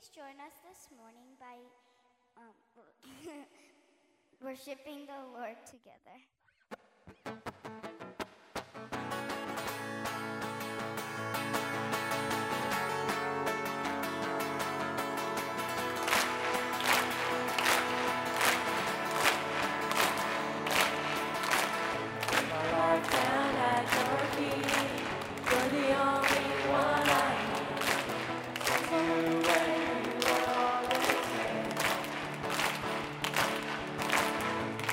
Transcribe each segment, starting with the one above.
Please join us this morning by um, worshiping the Lord together.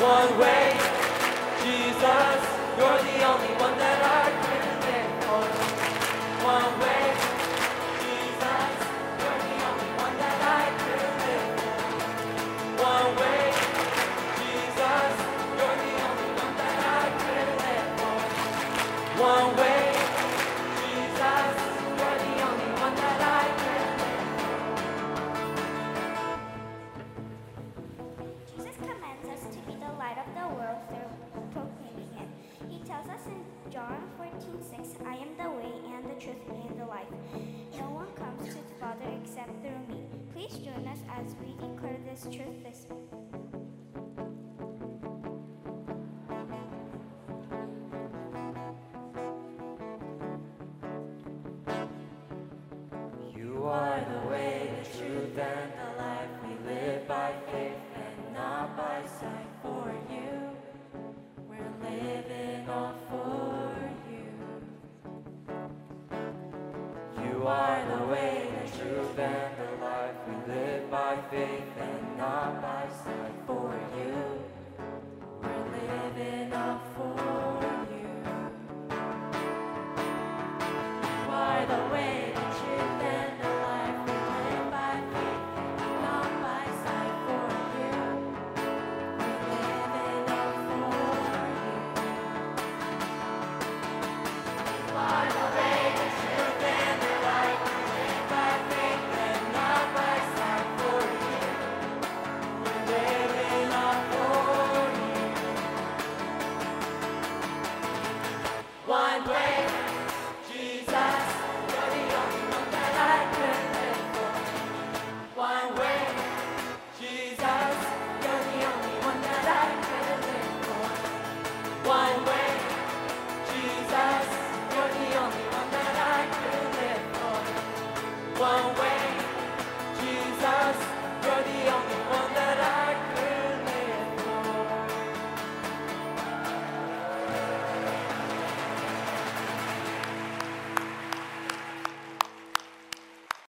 One way, Jesus, you're the only one that I can live for. One way, Jesus, you're the only one that I can live for. One way, Jesus, you're the only one that I can live for. One way, John 14, 6, I am the way and the truth and the life. No one comes to the Father except through me. Please join us as we declare this truth this week. You are the way, the truth, and the life. faith.